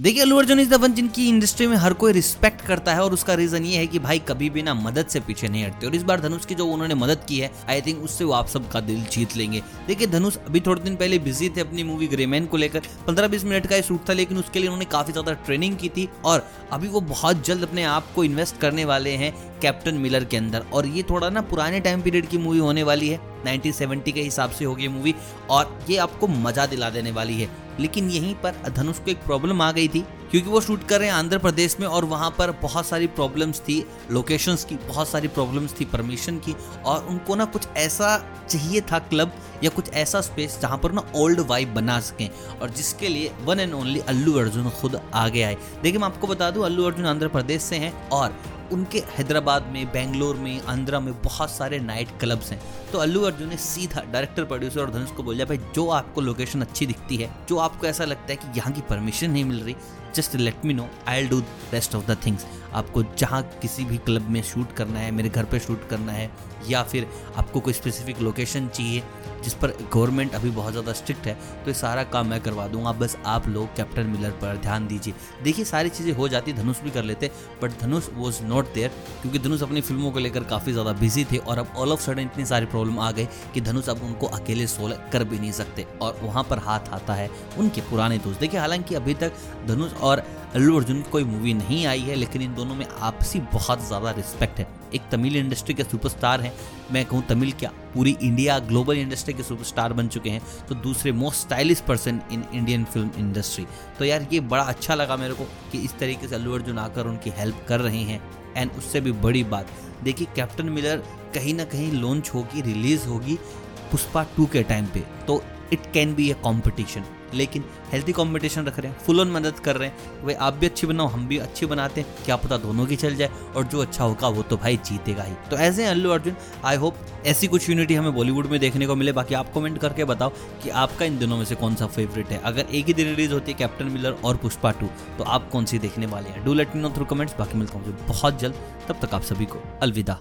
देखिए, Allu Arjun is the one जिनकी industry में हर कोई रिस्पेक्ट करता है और उसका रीजन ये है कि भाई कभी भी ना मदद से पीछे नहीं हटते। और इस बार धनुष की जो उन्होंने मदद की है आई थिंक उससे वो आप सबका दिल जीत लेंगे। देखिए, धनुष अभी थोड़े दिन पहले बिज़ी थे अपनी मूवी ग्रेमैन को लेकर। पंद्रह बीस मिनट का शूट था, लेकिन उसके लिए उन्होंने काफ़ी ज़्यादा ट्रेनिंग की थी और अभी वो बहुत जल्द अपने आप को इन्वेस्ट करने वाले हैं कैप्टन मिलर के अंदर। और ये थोड़ा ना पुराने टाइम पीरियड की मूवी होने वाली है। 1970 के हिसाब से होगी मूवी और ये आपको मज़ा दिला देने वाली है। लेकिन यहीं पर धनुष को एक प्रॉब्लम आ गई थी। क्योंकि वो शूट कर रहे हैं आंध्र प्रदेश में और वहाँ पर बहुत सारी प्रॉब्लम्स थी लोकेशंस की, बहुत सारी प्रॉब्लम्स थी परमिशन की और उनको ना कुछ ऐसा चाहिए था क्लब या कुछ ऐसा स्पेस जहाँ पर ना ओल्ड वाइब बना सकें और जिसके लिए one and only Allu Arjun खुद आगे आए। देखिए, मैं आपको बता दूँ, अल्लू अर्जुन आंध्र प्रदेश से हैं और उनके हैदराबाद में, बेंगलोर में, आंध्रा में बहुत सारे नाइट क्लब्स हैं। तो अल्लू अर्जुन ने सीधा डायरेक्टर प्रोड्यूसर और धनुष को बोला, भाई, जो आपको लोकेशन अच्छी दिखती है, जो आपको ऐसा लगता है कि यहाँ की परमिशन नहीं मिल रही just let me know I do rest of the things आपको जहाँ किसी भी क्लब में शूट करना है, मेरे घर पे शूट करना है, या फिर आपको कोई स्पेसिफिक लोकेशन चाहिए जिस पर गवर्नमेंट अभी बहुत ज़्यादा स्ट्रिक्ट है तो ये सारा काम मैं करवा दूँगा। बस आप लोग कैप्टन मिलर पर ध्यान दीजिए। देखिए, सारी चीज़ें हो जाती, धनुष भी कर लेते but Dhanush was not there क्योंकि धनुष अपनी फ़िल्मों को लेकर काफ़ी ज़्यादा बिज़ी थे और अब ऑल ऑफ़ सडन इतनी सारी प्रॉब्लम आ गई कि धनुष अब उनको अकेले सोल कर भी नहीं सकते। और वहाँ पर हाथ आता है उनके पुराने दोस्त। देखिए, हालाँकि अभी तक धनुष और अल्लू अर्जुन की कोई मूवी नहीं आई है, लेकिन इन दोनों में आपसी बहुत ज़्यादा रिस्पेक्ट है। एक तमिल इंडस्ट्री के सुपरस्टार हैं, मैं कहूँ तमिल क्या, पूरी इंडिया ग्लोबल इंडस्ट्री के सुपरस्टार बन चुके हैं तो दूसरे most stylish person in Indian film industry तो यार, ये बड़ा अच्छा लगा मेरे को कि इस तरीके से अल्लू अर्जुन आकर उनकी हेल्प कर रहे हैं एंड उससे भी बड़ी बात, देखिए कैप्टन मिलर कहीं ना कहीं लॉन्च होगी रिलीज़ होगी पुष्पा टू के टाइम पे तो it can be a competition लेकिन हेल्थी कॉम्पिटिशन रख रहे हैं फुल ऑन मदद कर रहे हैं। भाई आप भी अच्छी बनाओ, हम भी अच्छी बनाते हैं। क्या पता दोनों की चल जाए और जो अच्छा होगा वो तो भाई जीतेगा ही। तो ऐसे अल्लू, अर्जुन आई होप ऐसी कुछ यूनिटी हमें बॉलीवुड में देखने को मिले। बाकी आप कमेंट करके बताओ कि आपका इन दिनों में से कौन सा फेवरेट है। अगर एक ही दिन रिलीज़ होती है कैप्टन मिलर और पुष्पा टू तो आप कौन सी देखने वाले हैं? Do let me know through comments बाकी मिलता हूँ बहुत जल्द। तब तक आप सभी को अलविदा।